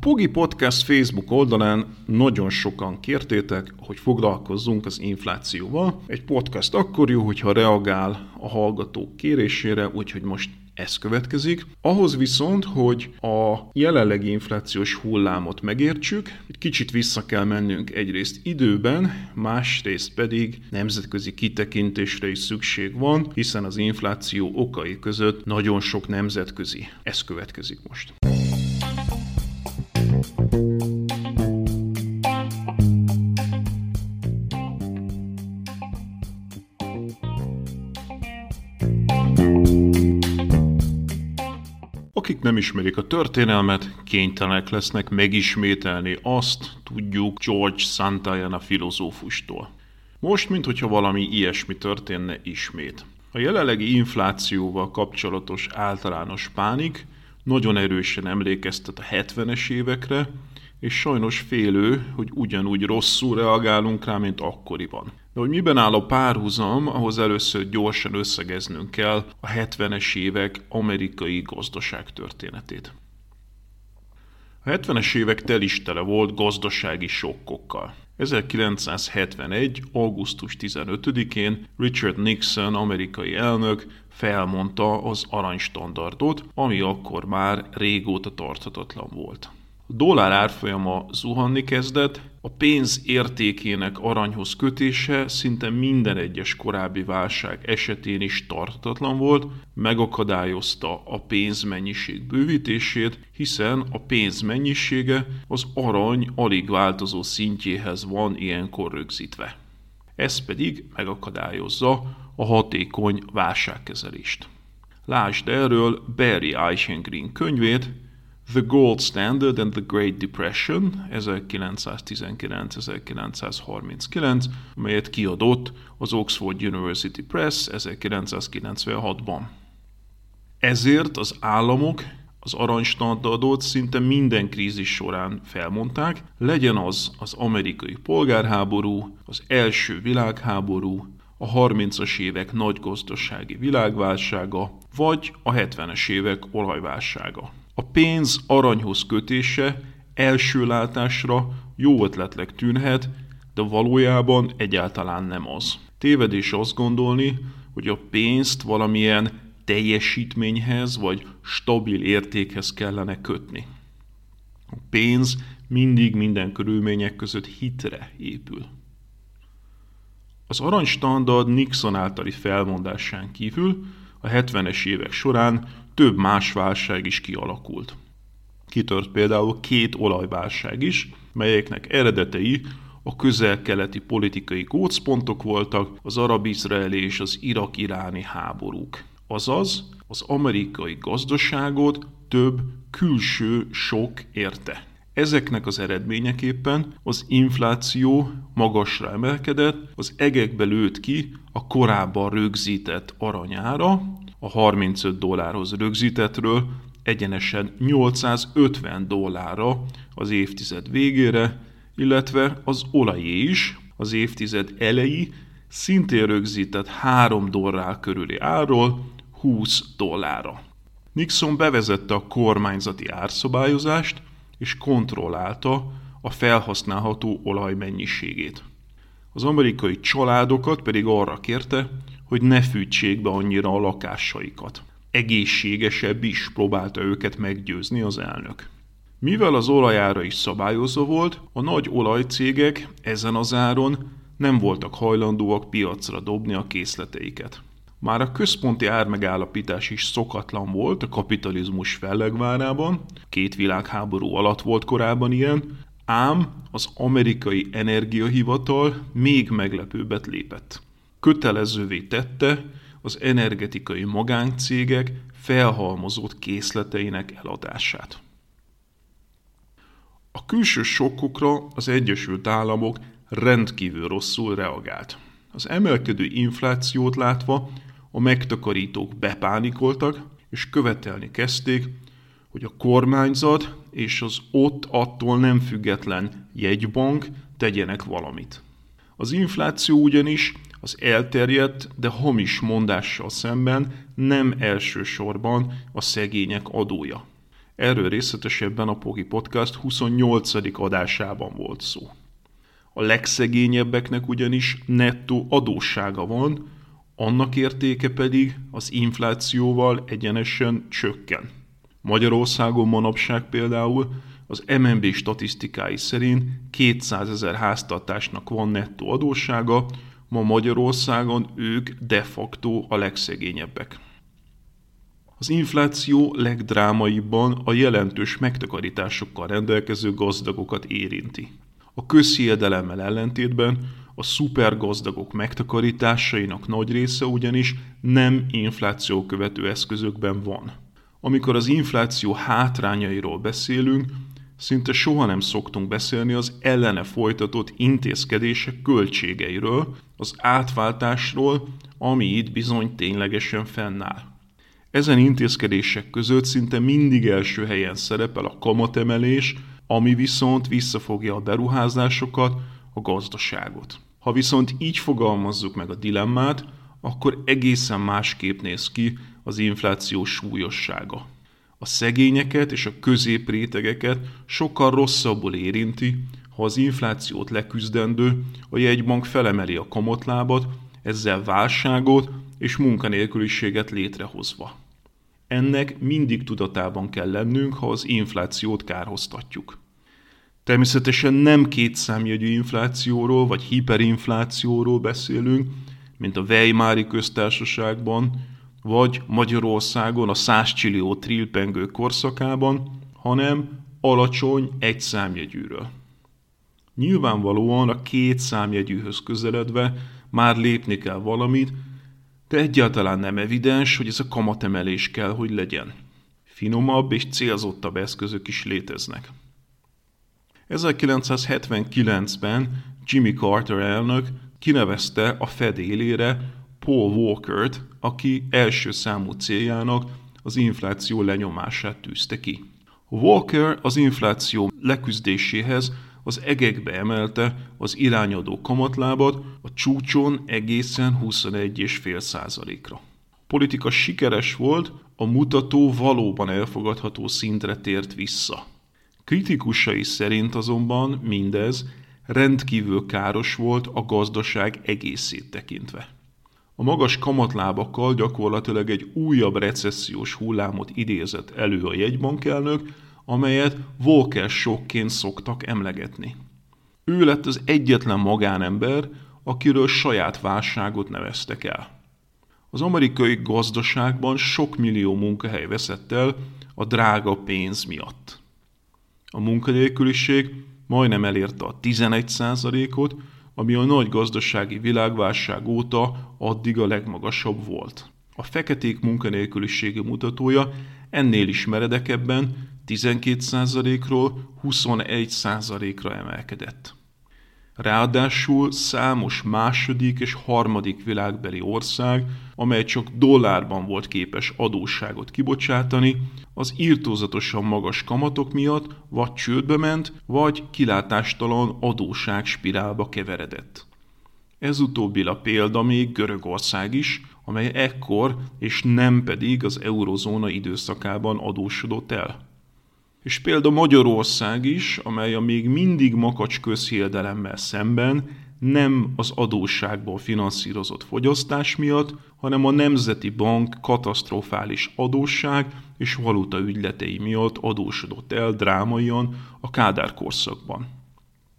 Pogi Podcast Facebook oldalán nagyon sokan kértétek, hogy foglalkozzunk az inflációval. Egy podcast akkor jó, hogyha reagál a hallgatók kérésére, úgyhogy most ez következik. Ahhoz viszont, hogy a jelenlegi inflációs hullámot megértsük, egy kicsit vissza kell mennünk egyrészt időben, másrészt pedig nemzetközi kitekintésre is szükség van, hiszen az infláció okai között nagyon sok nemzetközi. Ez következik most. Akik nem ismerik a történelmet, kénytelenek lesznek megismételni azt, tudjuk George Santayana filozófustól. Most, mintha valami ilyesmi történne ismét. A jelenlegi inflációval kapcsolatos általános pánik nagyon erősen emlékeztet a 70-es évekre, és sajnos félő, hogy ugyanúgy rosszul reagálunk rá, mint akkoriban. De hogy miben áll a párhuzam, ahhoz először gyorsan összegeznünk kell a 70-es évek amerikai gazdaság történetét. A 70-es évek telistele volt gazdasági sokkokkal. 1971. augusztus 15-én Richard Nixon, amerikai elnök felmondta az aranystandardot, ami akkor már régóta tarthatatlan volt. A dollár árfolyama zuhanni kezdett, a pénz értékének aranyhoz kötése szinte minden egyes korábbi válság esetén is tartatlan volt, megakadályozta a pénzmennyiség bővítését, hiszen a pénz mennyisége az arany alig változó szintjéhez van ilyenkor rögzítve. Ez pedig megakadályozza a hatékony válságkezelést. Lásd erről Barry Eichengreen könyvét, The Gold Standard and the Great Depression 1919-1939, melyet kiadott az Oxford University Press 1996-ban. Ezért az államok az aranystandardot szinte minden krízis során felmondták, legyen az az amerikai polgárháború, az első világháború, a 30-as évek nagy gazdasági világválsága, vagy a 70-es évek olajválsága. A pénz aranyhoz kötése első látásra jó ötletleg tűnhet, de valójában egyáltalán nem az. Tévedés azt gondolni, hogy a pénzt valamilyen teljesítményhez vagy stabil értékhez kellene kötni. A pénz mindig minden körülmények között hitre épül. Az aranystandard Nixon általi felmondásán kívül a 70-es évek során több más válság is kialakult. Kitört például két olajválság is, melyeknek eredetei a közel-keleti politikai gócpontok voltak, az arab-izraeli és az irak-iráni háborúk. Azaz, az amerikai gazdaságot több külső sok érte. Ezeknek az eredményeképpen az infláció magasra emelkedett, az egekbe lőtt ki a korábban rögzített aranyára, a 35 dollárhoz rögzítettről egyenesen 850 dollárra az évtized végére, illetve az olajé is az évtized elejé szintén rögzített 3 dollár körüli árról 20 dollárra. Nixon bevezette a kormányzati árszabályozást és kontrollálta a felhasználható olaj mennyiségét. Az amerikai családokat pedig arra kérte, hogy ne fűtsék be annyira a lakásaikat. Egészségesebb is próbálta őket meggyőzni az elnök. Mivel az olajára is szabályozva volt, a nagy olajcégek ezen az áron nem voltak hajlandóak piacra dobni a készleteiket. Már a központi ármegállapítás is szokatlan volt a kapitalizmus fellegvárában, két világháború alatt volt korábban ilyen, ám az amerikai energiahivatal még meglepőbbet lépett. Kötelezővé tette az energetikai magáncégek felhalmozott készleteinek eladását. A külső sokkokra az Egyesült Államok rendkívül rosszul reagált. Az emelkedő inflációt látva a megtakarítók bepánikoltak, és követelni kezdték, hogy a kormányzat és az ott attól nem független jegybank tegyenek valamit. Az infláció ugyanis az elterjedt, de hamis mondással szemben nem elsősorban a szegények adója. Erről részletesebben a Pogi Podcast 28. adásában volt szó. A legszegényebbeknek ugyanis nettó adóssága van, annak értéke pedig az inflációval egyenesen csökken. Magyarországon manapság például az MNB statisztikái szerint 200 ezer háztartásnak van nettó adóssága, ma Magyarországon ők de facto a legszegényebbek. Az infláció legdrámaibban a jelentős megtakarításokkal rendelkező gazdagokat érinti. A közhiedelemmel ellentétben a szupergazdagok megtakarításainak nagy része ugyanis nem infláció követő eszközökben van. Amikor az infláció hátrányairól beszélünk, szinte soha nem szoktunk beszélni az ellene folytatott intézkedések költségeiről, az átváltásról, ami itt bizony ténylegesen fennáll. Ezen intézkedések között szinte mindig első helyen szerepel a kamatemelés, ami viszont visszafogja a beruházásokat, a gazdaságot. Ha viszont így fogalmazzuk meg a dilemmát, akkor egészen másképp néz ki az infláció súlyossága. A szegényeket és a középrétegeket sokkal rosszabbul érinti, ha az inflációt leküzdendő, a jegybank felemeli a kamatlábat, ezzel válságot és munkanélküliséget létrehozva. Ennek mindig tudatában kell lennünk, ha az inflációt kárhoztatjuk. Természetesen nem kétszámjegyű inflációról vagy hiperinflációról beszélünk, mint a Weimári köztársaságban, vagy Magyarországon a 100 csillió trilpengő korszakában, hanem alacsony egyszámjegyűről. Nyilvánvalóan a két számjegyűhöz közeledve már lépni kell valamit, de egyáltalán nem evidens, hogy ez a kamatemelés kell, hogy legyen. Finomabb és célzottabb eszközök is léteznek. 1979-ben Jimmy Carter elnök kinevezte a Fed élére Paul Walkert, aki első számú céljának az infláció lenyomását tűzte ki. Walker az infláció leküzdéséhez az egekbe emelte az irányadó kamatlábat a csúcson egészen 21,5 százalékra. Politika sikeres volt, a mutató valóban elfogadható szintre tért vissza. Kritikusai szerint azonban mindez rendkívül káros volt a gazdaság egészét tekintve. A magas kamatlábakkal gyakorlatilag egy újabb recessziós hullámot idézett elő a jegybankelnök, amelyet Volker sokként szoktak emlegetni. Ő lett az egyetlen magánember, akiről saját válságot neveztek el. Az amerikai gazdaságban sok millió munkahely veszett el a drága pénz miatt. A munkanélküliség majdnem elérte a 11%-ot, ami a nagy gazdasági világválság óta addig a legmagasabb volt. A feketék munkanélküliségi mutatója ennél is meredekebben 12%-ról 21%-ra emelkedett. Ráadásul számos második és harmadik világbeli ország, amely csak dollárban volt képes adósságot kibocsátani, az írtózatosan magas kamatok miatt vagy csődbe ment, vagy kilátástalan adóság spirálba keveredett. Ez utóbbi a példa még Görögország is, amely ekkor és nem pedig az eurozóna időszakában adósodott el. És például Magyarország is, amely a még mindig makacs közhiedelemmel szemben nem az adósságból finanszírozott fogyasztás miatt, hanem a Nemzeti Bank katasztrofális adósság és valuta ügyletei miatt adósodott el drámaian a Kádár korszakban.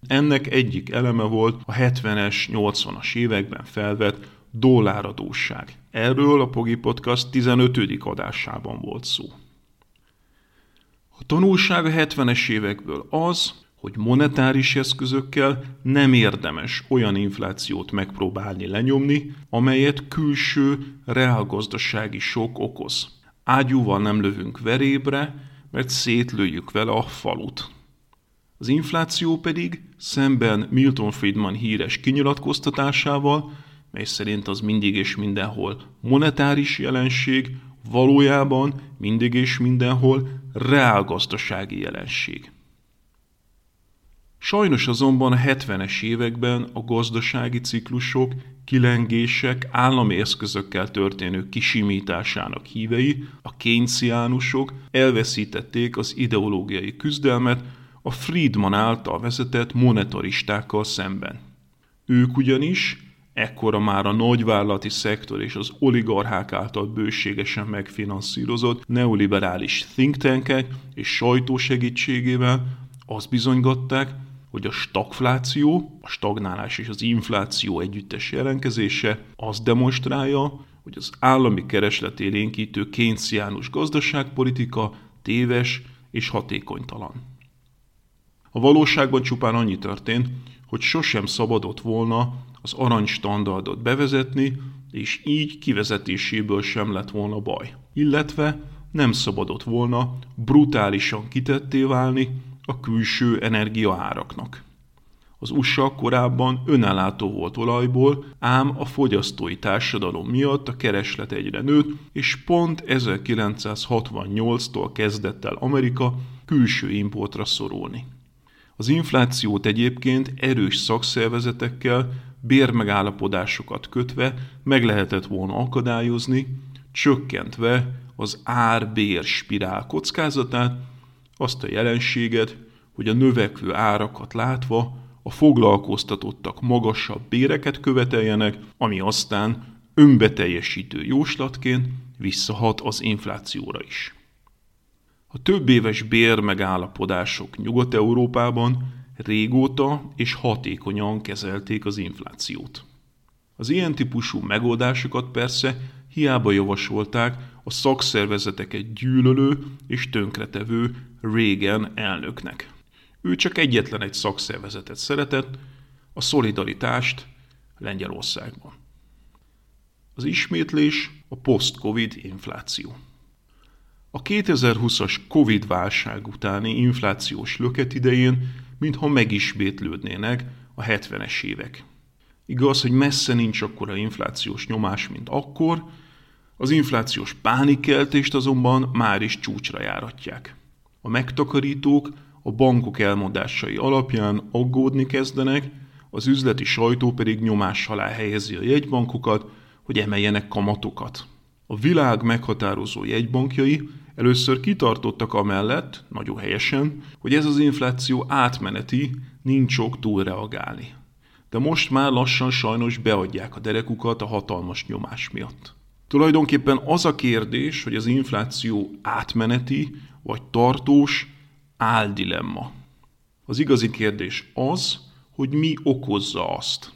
Ennek egyik eleme volt a 70-es, 80-as években felvett dolláradósság. Erről a Pogi Podcast 15. adásában volt szó. A tanulság a 70-es évekből az, hogy monetáris eszközökkel nem érdemes olyan inflációt megpróbálni lenyomni, amelyet külső reálgazdasági sok okoz. Ágyúval nem lövünk verébre, mert szétlőjük vele a falut. Az infláció pedig szemben Milton Friedman híres kinyilatkoztatásával, mely szerint az mindig és mindenhol monetáris jelenség, valójában mindig és mindenhol reálgazdasági jelenség. Sajnos azonban a 70-es években a gazdasági ciklusok, kilengések, állami eszközökkel történő kisimításának hívei, a kénciánusok elveszítették az ideológiai küzdelmet a Friedman által vezetett monetaristákkal szemben. Ők ugyanis ekkora már a nagyvállalati szektor és az oligarchák által bőségesen megfinanszírozott neoliberális think tankek és sajtó segítségével azt bizonygatták, hogy a stagfláció, a stagnálás és az infláció együttes jelenkezése azt demonstrálja, hogy az állami keresletélénkítő kénciánus gazdaságpolitika téves és hatékonytalan. A valóságban csupán annyi történt, hogy sosem szabadott volna az aranystandardot bevezetni, és így kivezetéséből sem lett volna baj. Illetve nem szabadott volna brutálisan kitetté válni a külső energiaáraknak. Az USA korábban önellátó volt olajból, ám a fogyasztói társadalom miatt a kereslet egyre nőtt, és pont 1968-tól kezdett el Amerika külső importra szorulni. Az inflációt egyébként erős szakszervezetekkel, bérmegállapodásokat kötve meg lehetett volna akadályozni, csökkentve az ár-bér spirál kockázatát, azt a jelenséget, hogy a növekvő árakat látva a foglalkoztatottak magasabb béreket követeljenek, ami aztán önbeteljesítő jóslatként visszahat az inflációra is. A több éves bér megállapodások Nyugat-Európában régóta és hatékonyan kezelték az inflációt. Az ilyen típusú megoldásokat persze hiába javasolták a szakszervezeteket gyűlölő és tönkretevő Reagan elnöknek. Ő csak egyetlen egy szakszervezetet szeretett, a szolidaritást Lengyelországban. Az ismétlés a post-covid infláció. A 2020-as Covid válság utáni inflációs löket idején mintha megismétlődnének a 70-es évek. Igaz, hogy messze nincs akkora inflációs nyomás, mint akkor, az inflációs pánikkeltést azonban már is csúcsra járatják. A megtakarítók a bankok elmondásai alapján aggódni kezdenek, az üzleti sajtó pedig nyomás alá helyezi a jegybankokat, hogy emeljenek kamatokat. A világ meghatározó jegybankjai először kitartottak amellett, nagyon helyesen, hogy ez az infláció átmeneti, nincs ok túlreagálni. De most már lassan sajnos beadják a derekukat a hatalmas nyomás miatt. Tulajdonképpen az a kérdés, hogy az infláció átmeneti vagy tartós áldilemma. Az igazi kérdés az, hogy mi okozza azt.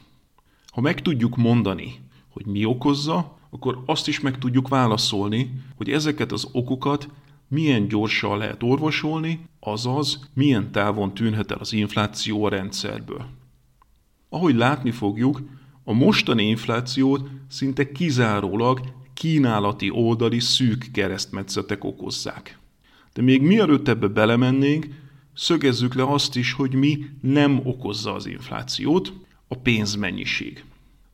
Ha meg tudjuk mondani, hogy mi okozza, akkor azt is meg tudjuk válaszolni, hogy ezeket az okokat milyen gyorsan lehet orvosolni, azaz milyen távon tűnhet el az infláció a rendszerből. Ahogy látni fogjuk, a mostani inflációt szinte kizárólag kínálati oldali szűk keresztmetszetek okozzák. De még mielőtt ebbe belemennénk, szögezzük le azt is, hogy mi nem okozza az inflációt, a pénzmennyiség.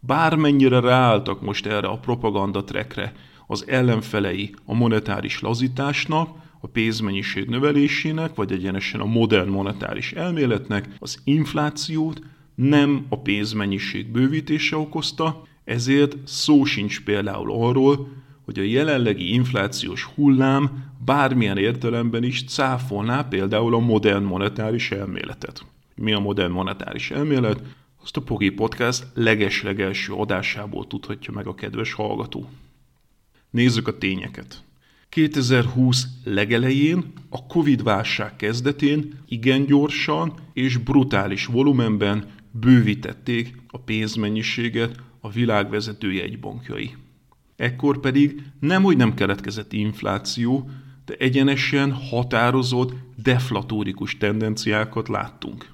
Bármennyire ráálltak most erre a propaganda trekre az ellenfelei a monetáris lazításnak, a pénzmennyiség növelésének, vagy egyenesen a modern monetáris elméletnek az inflációt nem a pénzmennyiség bővítése okozta, ezért szó sincs például arról, hogy a jelenlegi inflációs hullám bármilyen értelemben is cáfolná például a modern monetáris elméletet. Mi a modern monetáris elmélet? A Pogi Podcast leges-legelső adásából tudhatja meg a kedves hallgató. Nézzük a tényeket. 2020 legelején, a Covid-válság kezdetén igen gyorsan és brutális volumenben bővítették a pénzmennyiséget a világ vezető jegybankjai. Ekkor pedig nem, hogy nem keletkezett infláció, de egyenesen határozott deflatórikus tendenciákat láttunk.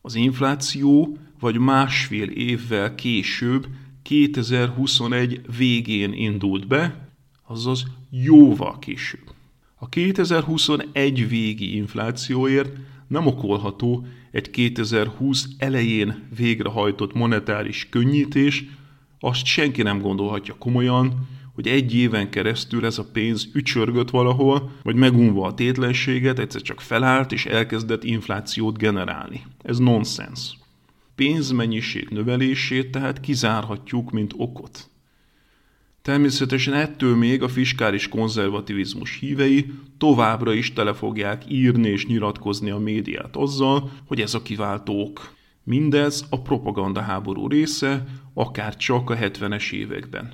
Az infláció vagy másfél évvel később 2021 végén indult be, azaz jóval később. A 2021 végi inflációért nem okolható egy 2020 elején végrehajtott monetáris könnyítés, azt senki nem gondolhatja komolyan, hogy egy éven keresztül ez a pénz ücsörgött valahol, vagy megunva a tétlenséget, egyszer csak felállt és elkezdett inflációt generálni. Ez nonsens. Pénzmennyiség növelését tehát kizárhatjuk, mint okot. Természetesen ettől még a fiskális konzervativizmus hívei továbbra is tele fogják írni és nyilatkozni a médiát azzal, hogy ez a kiváltók. Mindez a propaganda háború része, akár csak a 70-es években.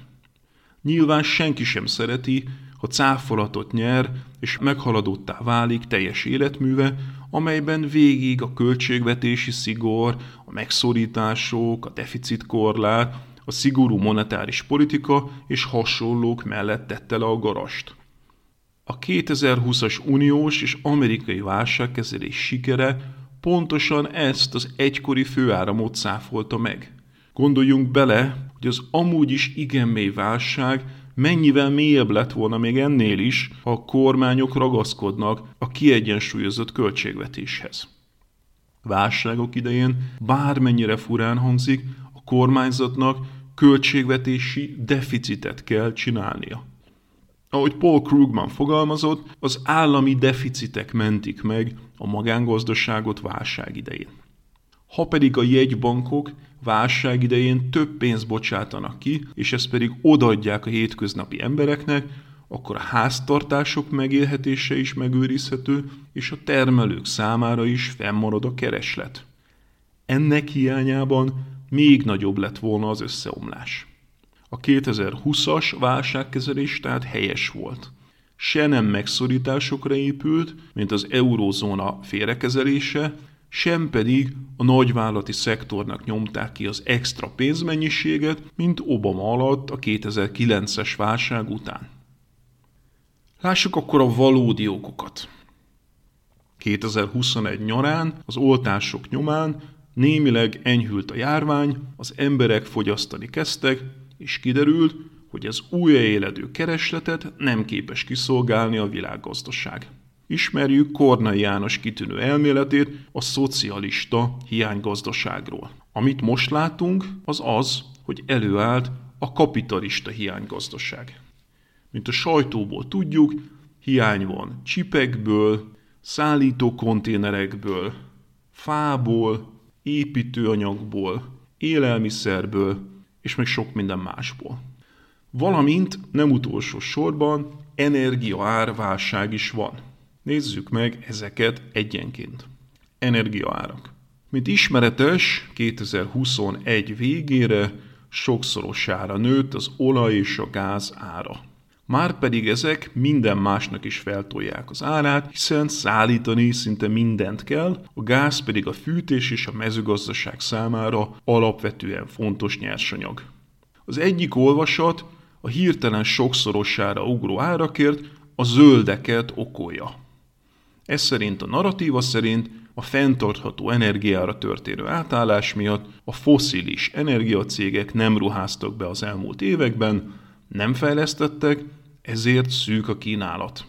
Nyilván senki sem szereti, ha cáfolatot nyer és meghaladottá válik teljes életműve, amelyben végig a költségvetési szigor, a megszorítások, a deficitkorlát, a szigorú monetáris politika és hasonlók mellett tette le a garast. A 2020-as uniós és amerikai válságkezelés sikere pontosan ezt az egykori főáramot száfolta meg. Gondoljunk bele, hogy az amúgy is igen mély válság mennyivel mélyebb lett volna még ennél is, ha a kormányok ragaszkodnak a kiegyensúlyozott költségvetéshez. Válságok idején bármennyire furán hangzik, a kormányzatnak költségvetési deficitet kell csinálnia. Ahogy Paul Krugman fogalmazott, az állami deficitek mentik meg a magángazdaságot válság idején. Ha pedig a jegybankok válság idején több pénzt bocsátanak ki, és ezt pedig odaadják a hétköznapi embereknek, akkor a háztartások megélhetése is megőrizhető, és a termelők számára is fennmarad a kereslet. Ennek hiányában még nagyobb lett volna az összeomlás. A 2020-as válságkezelés tehát helyes volt. Se nem megszorításokra épült, mint az eurózóna félrekezelése, sem pedig a nagyvállalati szektornak nyomták ki az extra pénzmennyiséget, mint Obama alatt a 2009-es válság után. Lássuk akkor a valódi okokat. 2021 nyarán az oltások nyomán némileg enyhült a járvány, az emberek fogyasztani kezdtek, és kiderült, hogy az újraéledő keresletet nem képes kiszolgálni a világgazdaság. Ismerjük Kornai János kitűnő elméletét a szocialista hiánygazdaságról. Amit most látunk, az az, hogy előállt a kapitalista hiánygazdaság. Mint a sajtóból tudjuk, hiány van csipekből, szállító konténerekből, fából, építőanyagból, élelmiszerből, és még sok minden másból. Valamint nem utolsó sorban energiaárválság is van. Nézzük meg ezeket egyenként. Energiaárak. Mint ismeretes, 2021 végére sokszorosára nőtt az olaj és a gáz ára. Márpedig ezek minden másnak is feltolják az árát, hiszen szállítani szinte mindent kell, a gáz pedig a fűtés és a mezőgazdaság számára alapvetően fontos nyersanyag. Az egyik olvasat a hirtelen sokszorosára ugró árakért a zöldeket okolja. Ez szerint a narratíva szerint a fenntartható energiára történő átállás miatt a foszilis energiacégek nem ruháztak be az elmúlt években, nem fejlesztettek, ezért szűk a kínálat.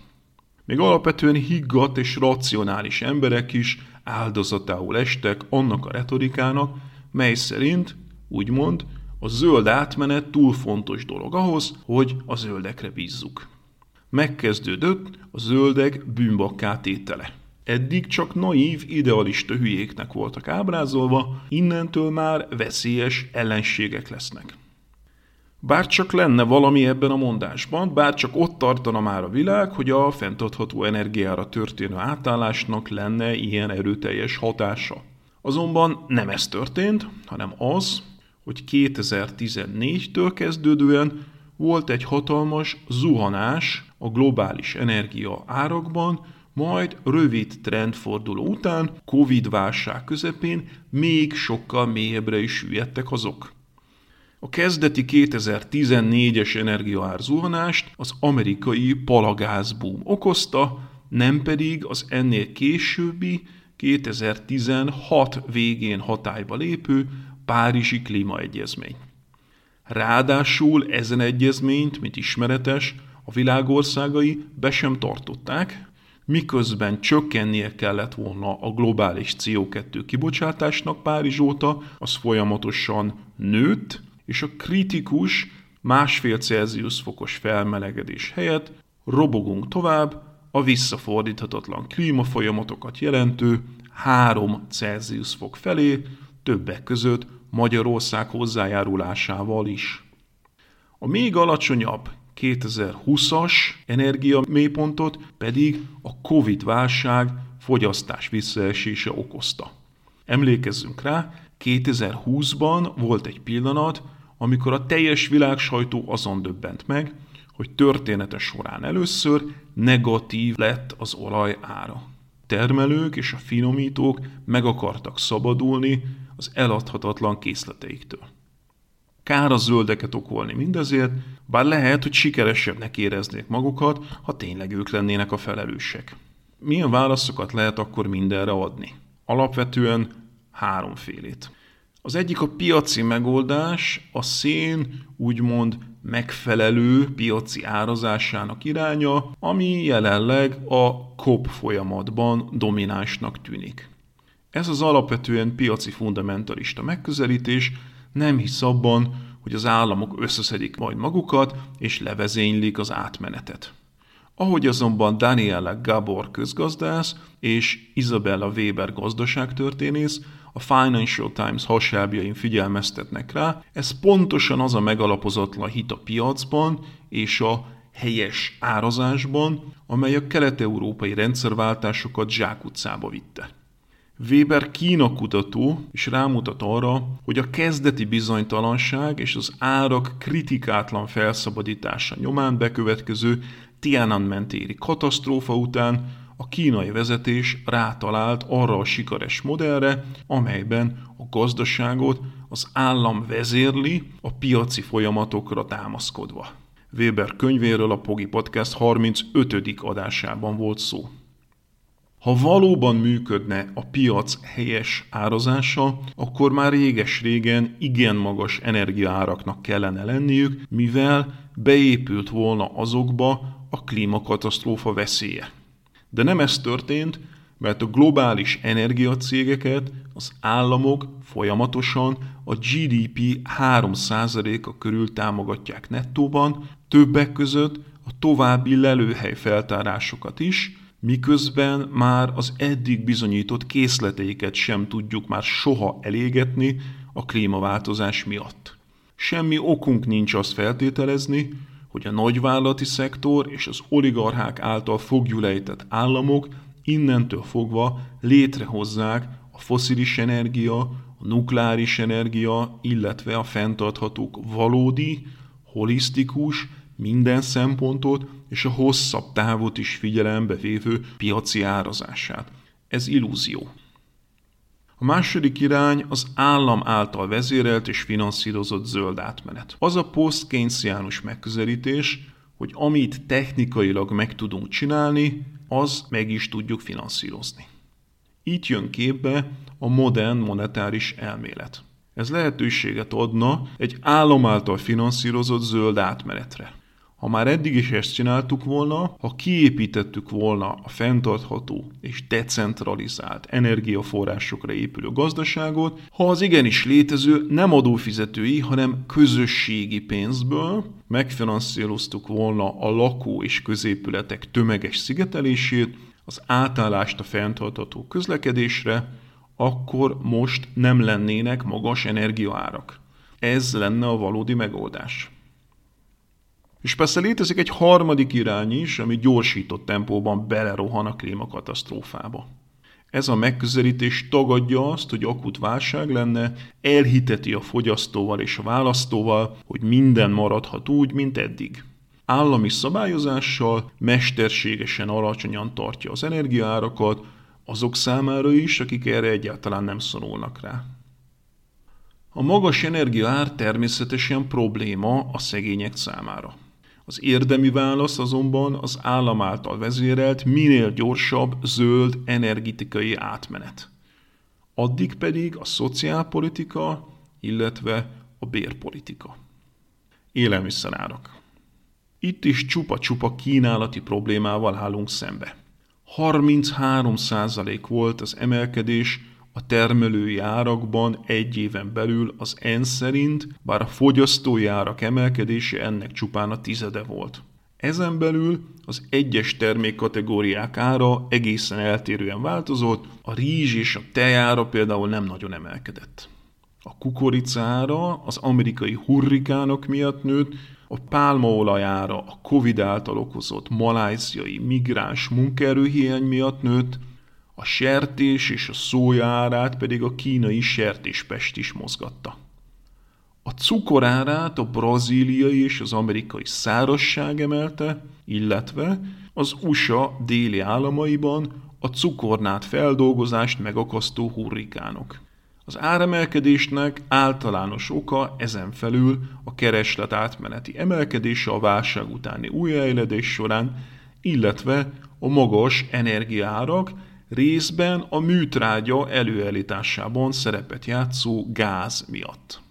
Még alapvetően higgadt és racionális emberek is áldozatául estek annak a retorikának, mely szerint, úgymond, a zöld átmenet túl fontos dolog ahhoz, hogy a zöldekre bízzuk. Megkezdődött a zöldek bűnbakká tétele. Eddig csak naív, idealista hülyéknek voltak ábrázolva, innentől már veszélyes ellenségek lesznek. Bár csak lenne valami ebben a mondásban, bár csak ott tartana már a világ, hogy a fenntartható energiára történő átállásnak lenne ilyen erőteljes hatása. Azonban nem ez történt, hanem az, hogy 2014-től kezdődően volt egy hatalmas zuhanás a globális energia árakban, majd rövid trendforduló után, Covid-válság közepén még sokkal mélyebbre is süllyedtek azok. A kezdeti 2014-es energiaár zuhanást az amerikai palagázbúm okozta, nem pedig az ennél későbbi 2016 végén hatályba lépő Párizsi Klímaegyezmény. Ráadásul ezen egyezményt, mint ismeretes, a világországai be sem tartották, miközben csökkennie kellett volna a globális CO2 kibocsátásnak Párizs óta, az folyamatosan nőtt, és a kritikus másfél Celsius fokos felmelegedés helyett robogunk tovább a visszafordíthatatlan klímafolyamatokat jelentő 3 Celsius fok felé, többek között Magyarország hozzájárulásával is. A még alacsonyabb 2020-as energia mélypontot pedig a Covid-válság fogyasztás visszaesése okozta. Emlékezzünk rá, 2020-ban volt egy pillanat, amikor a teljes világ sajtó azon döbbent meg, hogy története során először negatív lett az olaj ára. Termelők és a finomítók meg akartak szabadulni az eladhatatlan készleteiktől. Kár a zöldeket okolni mindezért, bár lehet, hogy sikeresebbnek éreznék magukat, ha tényleg ők lennének a felelősek. Milyen válaszokat lehet akkor mindenre adni? Alapvetően háromfélét. Az egyik a piaci megoldás, a szén úgymond megfelelő piaci árazásának iránya, ami jelenleg a COP folyamatban dominánsnak tűnik. Ez az alapvetően piaci fundamentalista megközelítés nem hisz abban, hogy az államok összeszedik majd magukat, és levezénylik az átmenetet. Ahogy azonban Daniela Gabor közgazdász és Isabella Weber gazdaságtörténész a Financial Times hasábjain figyelmeztetnek rá, ez pontosan az a megalapozatlan hit a piacban és a helyes árazásban, amely a kelet-európai rendszerváltásokat zsákutcába vitte. Weber Kína kutató is rámutat arra, hogy a kezdeti bizonytalanság és az árak kritikátlan felszabadítása nyomán bekövetkező Tiananmen téri katasztrófa után a kínai vezetés rátalált arra a sikeres modellre, amelyben a gazdaságot az állam vezérli a piaci folyamatokra támaszkodva. Weber könyvéről a Pogi Podcast 35. adásában volt szó. Ha valóban működne a piac helyes árazása, akkor már réges-régen igen magas energiaáraknak kellene lenniük, mivel beépült volna azokba a klímakatasztrófa veszélye. De nem ez történt, mert a globális energiacégeket az államok folyamatosan a GDP 3%-a körül támogatják nettóban, többek között a további lelőhely feltárásokat is, miközben már az eddig bizonyított készleteiket sem tudjuk már soha elégetni a klímaváltozás miatt. Semmi okunk nincs azt feltételezni, hogy a nagyvállalati szektor és az oligarchák által fogjulejtett államok innentől fogva létrehozzák a foszilis energia, a nukleáris energia, illetve a fenntarthatók valódi, holisztikus, minden szempontot és a hosszabb távot is figyelembe vévő piaci árazását. Ez illúzió. A második irány az állam által vezérelt és finanszírozott zöld átmenet. Az a post megközelítés, hogy amit technikailag meg tudunk csinálni, az meg is tudjuk finanszírozni. Itt jön képbe a modern monetáris elmélet. Ez lehetőséget adna egy állam által finanszírozott zöld átmenetre. Ha már eddig is ezt csináltuk volna, ha kiépítettük volna a fenntartható és decentralizált energiaforrásokra épülő gazdaságot, ha az igenis létező nem adófizetői, hanem közösségi pénzből megfinanszíroztuk volna a lakó és középületek tömeges szigetelését, az átállást a fenntartható közlekedésre, akkor most nem lennének magas energiaárak. Ez lenne a valódi megoldás. És persze létezik egy harmadik irány is, ami gyorsított tempóban belerohan a klímakatasztrófába. Ez a megközelítés tagadja azt, hogy akut válság lenne, elhiteti a fogyasztóval és a választóval, hogy minden maradhat úgy, mint eddig. Állami szabályozással mesterségesen alacsonyan tartja az energiaárakat, azok számára is, akik erre egyáltalán nem szorulnak rá. A magas energiaár természetesen probléma a szegények számára. Az érdemi válasz azonban az állam által vezérelt, minél gyorsabb zöld energetikai átmenet. Addig pedig a szociálpolitika, illetve a bérpolitika. Élelmiszerárak. Itt is csupa-csupa kínálati problémával állunk szembe. 33% volt az emelkedés a termelői árakban egy éven belül az ENSZ szerint, bár a fogyasztói árak emelkedése ennek csupán a tizede volt. Ezen belül az egyes termékkategóriák ára egészen eltérően változott, a rizs és a tejára például nem nagyon emelkedett. A kukoricára az amerikai hurrikánok miatt nőtt, a pálmaolajára a Covid által okozott maláziai migráns munkaerőhiány miatt nőtt, a sertés és a szója árát pedig a kínai sertéspest is mozgatta. A cukorárát a brazíliai és az amerikai szárazság emelte, illetve az USA déli államaiban a cukornát feldolgozást megakasztó hurrikánok. Az áremelkedésnek általános oka ezen felül a kereslet átmeneti emelkedése a válság utáni újjáéledés során, illetve a magas energiárak, részben a műtrágya előállításában szerepet játszó gáz miatt.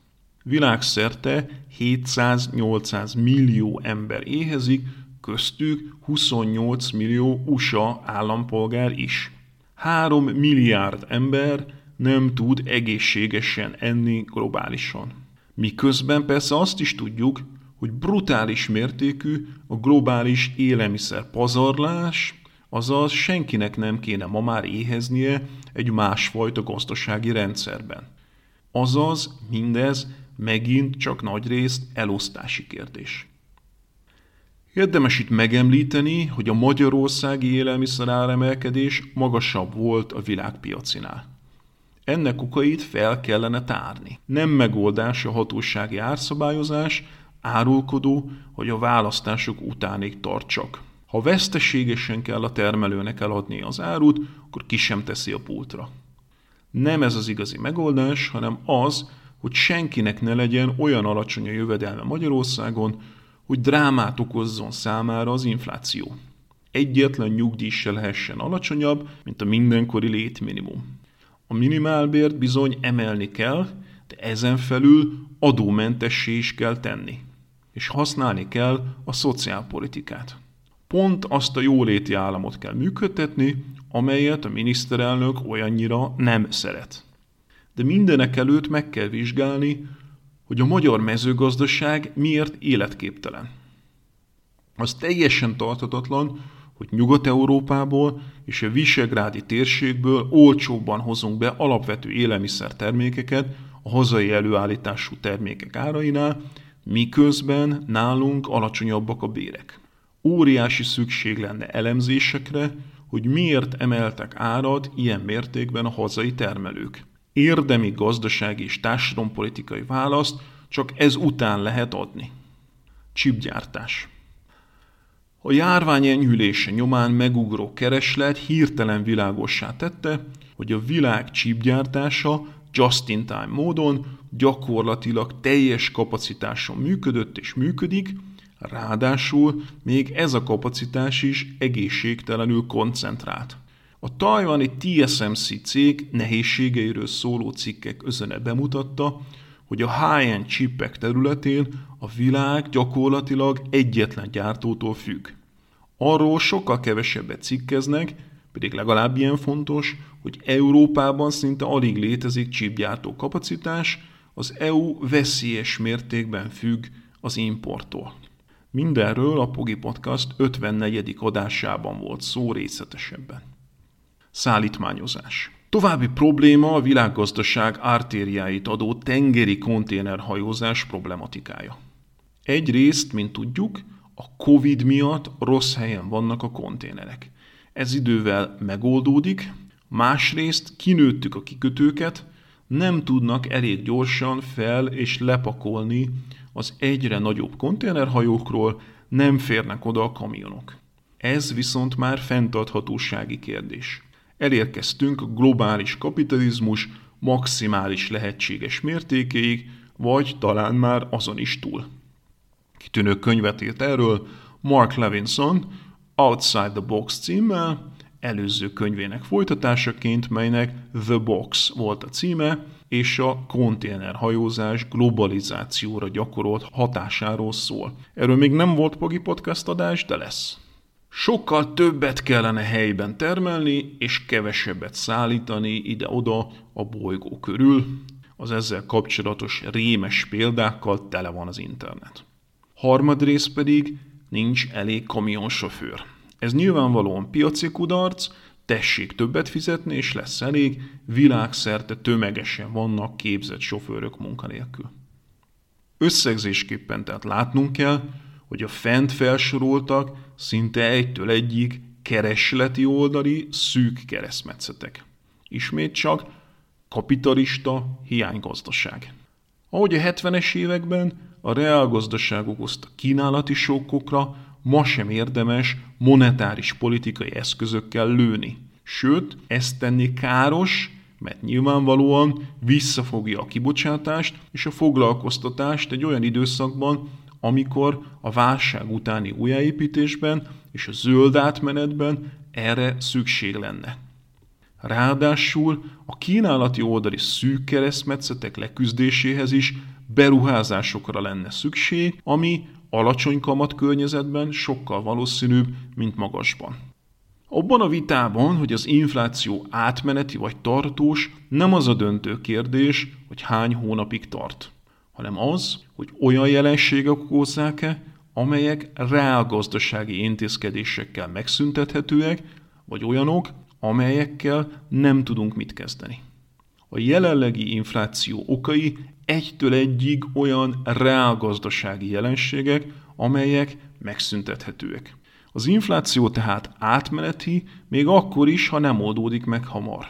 Világszerte 700-800 millió ember éhezik, köztük 28 millió USA állampolgár is. 3 milliárd ember nem tud egészségesen enni globálisan. Miközben persze azt is tudjuk, hogy brutális mértékű a globális élelmiszer pazarlás, azaz senkinek nem kéne ma már éheznie egy másfajta gazdasági rendszerben. Azaz mindez megint csak nagyrészt elosztási kérdés. Érdemes itt megemlíteni, hogy a magyarországi élelmiszer áremelkedés magasabb volt a világpiacinál. Ennek okait fel kellene tárni. Nem megoldás a hatósági árszabályozás, árulkodó, hogy a választások utánig tartsak. Ha veszteségesen kell a termelőnek eladni az árut, akkor ki sem teszi a pultra. Nem ez az igazi megoldás, hanem az, hogy senkinek ne legyen olyan alacsony a jövedelme Magyarországon, hogy drámát okozzon számára az infláció. Egyetlen nyugdíj se lehessen alacsonyabb, mint a mindenkori létminimum. A minimálbért bizony emelni kell, de ezen felül adómentessé is kell tenni. És használni kell a szociálpolitikát. Pont azt a jóléti államot kell működtetni, amelyet a miniszterelnök olyannyira nem szeret. De mindenek előtt meg kell vizsgálni, hogy a magyar mezőgazdaság miért életképtelen. Az teljesen tartatatlan, hogy Nyugat-Európából és a Visegrádi térségből olcsóbban hozunk be alapvető élelmiszertermékeket a hazai előállítású termékek árainál, miközben nálunk alacsonyabbak a bérek. Óriási szükség lenne elemzésekre, hogy miért emeltek árat ilyen mértékben a hazai termelők. Érdemi gazdasági és társadalompolitikai választ csak ez után lehet adni. Csipgyártás. A járvány enyhülése nyomán megugró kereslet hirtelen világossá tette, hogy a világ csípgyártása just-in-time módon gyakorlatilag teljes kapacitáson működött és működik, ráadásul még ez a kapacitás is egészségtelenül koncentrált. A tajvani TSMC cég nehézségeiről szóló cikkek özene bemutatta, hogy a high-end chipek területén a világ gyakorlatilag egyetlen gyártótól függ. Arról sokkal kevesebbet cikkeznek, pedig legalább ilyen fontos, hogy Európában szinte alig létezik chipgyártó kapacitás, az EU veszélyes mértékben függ az importtól. Mindenről a Pogi Podcast 54. adásában volt szó részletesebben. Szállítmányozás. További probléma a világgazdaság ártériáit adó tengeri konténerhajózás problematikája. Egyrészt, mint tudjuk, a Covid miatt rossz helyen vannak a konténerek. Ez idővel megoldódik, Másrészt kinőttük a kikötőket, nem tudnak elég gyorsan fel és lepakolni az egyre nagyobb konténerhajókról, nem férnek oda a kamionok. Ez viszont már fenntarthatósági kérdés. Elérkeztünk globális kapitalizmus maximális lehetséges mértékéig, vagy talán már azon is túl. Kitűnő könyvet írt erről Mark Levinson Outside the Box címmel, előző könyvének folytatásaként, melynek The Box volt a címe, és a konténerhajózás globalizációra gyakorolt hatásáról szól. Erről még nem volt Pogi Podcast adás, de lesz. Sokkal többet kellene helyben termelni, és kevesebbet szállítani ide-oda a bolygó körül. Az ezzel kapcsolatos rémes példákkal tele van az internet. Harmadrész pedig nincs elég kamionsofőr. Ez nyilvánvalóan piaci kudarc, tessék többet fizetni, és lesz elég, világszerte tömegesen vannak képzett sofőrök munkanélkül. Összegzésképpen tehát látnunk kell, hogy a fent felsoroltak szinte egytől egyig keresleti oldali szűk keresztmetszetek. Ismét csak kapitalista hiánygazdaság. Ahogy a 70-es években a reálgazdaság okozta kínálati sokkokra, ma sem érdemes monetáris politikai eszközökkel lőni. Sőt, ezt tenni káros, mert nyilvánvalóan visszafogja a kibocsátást és a foglalkoztatást egy olyan időszakban, amikor a válság utáni újjáépítésben és a zöld átmenetben erre szükség lenne. Ráadásul a kínálati oldali szűk keresztmetszetek leküzdéséhez is beruházásokra lenne szükség, ami alacsony kamat környezetben sokkal valószínűbb, mint magasban. Abban a vitában, hogy az infláció átmeneti vagy tartós, nem az a döntő kérdés, hogy hány hónapig tart, hanem az, hogy olyan jelenségek okozzák-e, amelyek reálgazdasági intézkedésekkel megszüntethetőek, vagy olyanok, amelyekkel nem tudunk mit kezdeni. A jelenlegi infláció okai egytől egyig olyan reálgazdasági jelenségek, amelyek megszüntethetőek. Az infláció tehát átmeneti, még akkor is, ha nem oldódik meg hamar.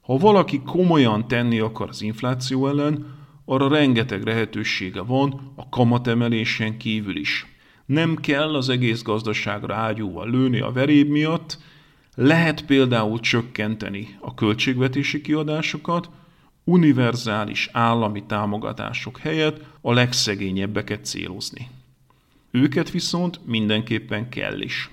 Ha valaki komolyan tenni akar az infláció ellen, arra rengeteg lehetősége van a kamatemelésen kívül is. Nem kell az egész gazdaságra ágyúval lőni a veréb miatt, lehet például csökkenteni a költségvetési kiadásokat, univerzális állami támogatások helyett a legszegényebbeket célozni. Őket viszont mindenképpen kell is.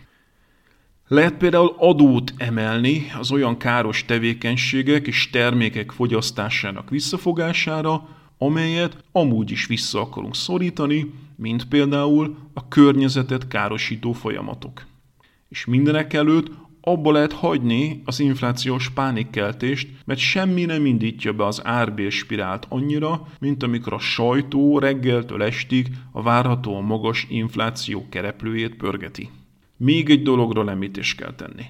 Lehet például adót emelni az olyan káros tevékenységek és termékek fogyasztásának visszafogására, amelyet amúgy is vissza akarunk szorítani, mint például a környezetet károsító folyamatok. És mindenek előtt abba lehet hagyni az inflációs pánikkeltést, mert semmi nem indítja be az árbérspirált annyira, mint amikor a sajtó reggeltől estig a várhatóan magas infláció kereplőjét pörgeti. Még egy dologra említést kell tenni.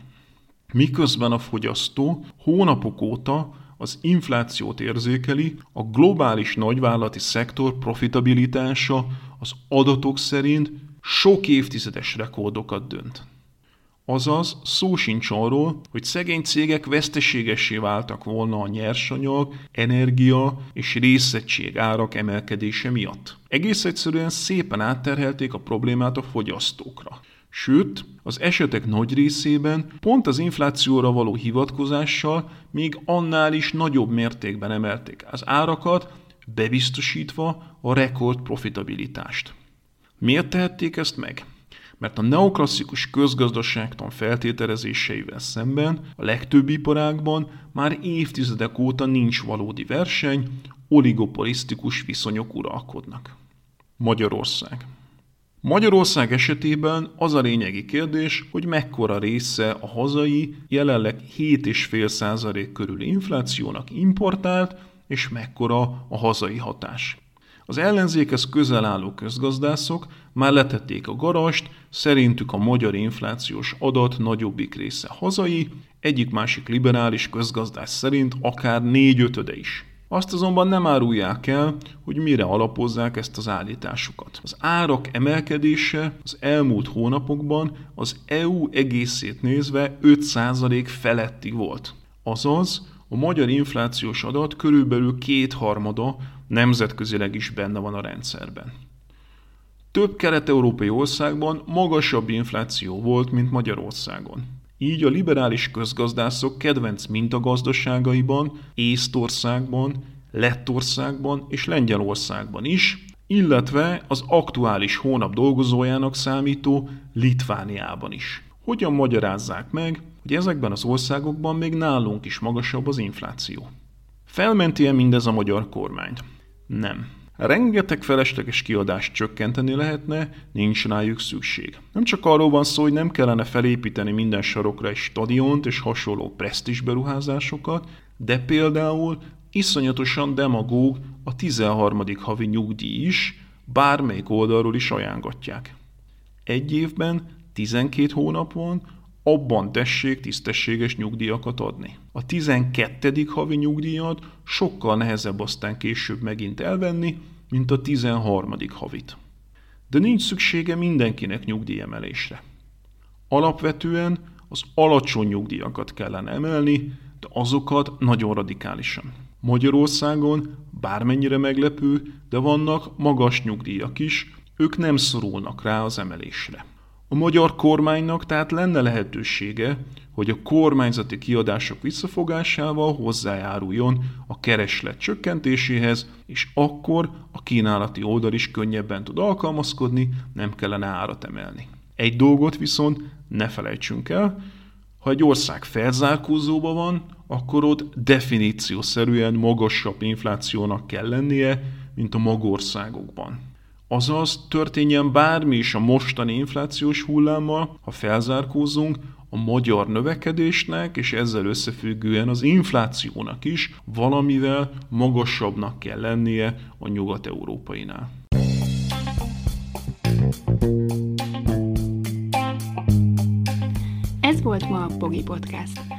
Miközben a fogyasztó hónapok óta az inflációt érzékeli, a globális nagyvállalati szektor profitabilitása az adatok szerint sok évtizedes rekordokat dönt. Azaz szó sincs arról, hogy szegény cégek veszteségessé váltak volna a nyersanyag, energia és részegység árak emelkedése miatt. Egész egyszerűen szépen átterhelték a problémát a fogyasztókra. Sőt, az esetek nagy részében pont az inflációra való hivatkozással még annál is nagyobb mértékben emelték az árakat, bebiztosítva a rekord profitabilitást. Miért tehették ezt meg? Mert a neoklasszikus közgazdaságtan feltételezéseivel szemben a legtöbb iparágban már évtizedek óta nincs valódi verseny, oligopolisztikus viszonyok uralkodnak. Magyarország. Magyarország esetében az a lényegi kérdés, hogy mekkora része a hazai, jelenleg 7,5% körüli inflációnak importált, és mekkora a hazai hatás. Az ellenzékhez közel álló közgazdászok már letették a garast, szerintük a magyar inflációs adat nagyobbik része hazai, egyik-másik liberális közgazdász szerint akár négy ötöde is. Azt azonban nem árulják el, hogy mire alapozzák ezt az állításukat. Az árak emelkedése az elmúlt hónapokban az EU egészét nézve 5% feletti volt. Azaz, a magyar inflációs adat körülbelül kétharmada nemzetközileg is benne van a rendszerben. Több kelet-európai országban magasabb infláció volt, mint Magyarországon. Így a liberális közgazdászok kedvenc mintagazdaságaiban, Észtországban, Lettországban és Lengyelországban is, illetve az aktuális hónap dolgozójának számító Litvániában is. Hogyan magyarázzák meg, hogy ezekben az országokban még nálunk is magasabb az infláció? Felmenti-e mindez a magyar kormányt? Nem. Rengeteg felesleges kiadást csökkenteni lehetne, nincs rájuk szükség. Nem csak arról van szó, hogy nem kellene felépíteni minden sarokra egy stadiont és hasonló presztis beruházásokat, de például iszonyatosan demagóg a 13. havi nyugdíj is, bármelyik oldalról is ajánlatják. Egy évben 12 hónap abban tessék tisztességes nyugdíjakat adni. A 12. havi nyugdíjat sokkal nehezebb aztán később megint elvenni, mint a 13. havit. De nincs szüksége mindenkinek nyugdíjemelésre. Alapvetően az alacsony nyugdíjakat kellene emelni, de azokat nagyon radikálisan. Magyarországon bármennyire meglepő, de vannak magas nyugdíjak is, ők nem szorulnak rá az emelésre. A magyar kormánynak tehát lenne lehetősége, hogy a kormányzati kiadások visszafogásával hozzájáruljon a kereslet csökkentéséhez, és akkor a kínálati oldal is könnyebben tud alkalmazkodni, nem kellene árat emelni. Egy dolgot viszont ne felejtsünk el, ha egy ország felzárkózóban van, akkor ott definíciószerűen magasabb inflációnak kell lennie, mint a magországokban. Azaz történjen bármi is a mostani inflációs hullámmal, ha felzárkózunk, a magyar növekedésnek és ezzel összefüggően az inflációnak is valamivel magasabbnak kell lennie a nyugat-európainál. Ez volt ma a Pogi Podcast.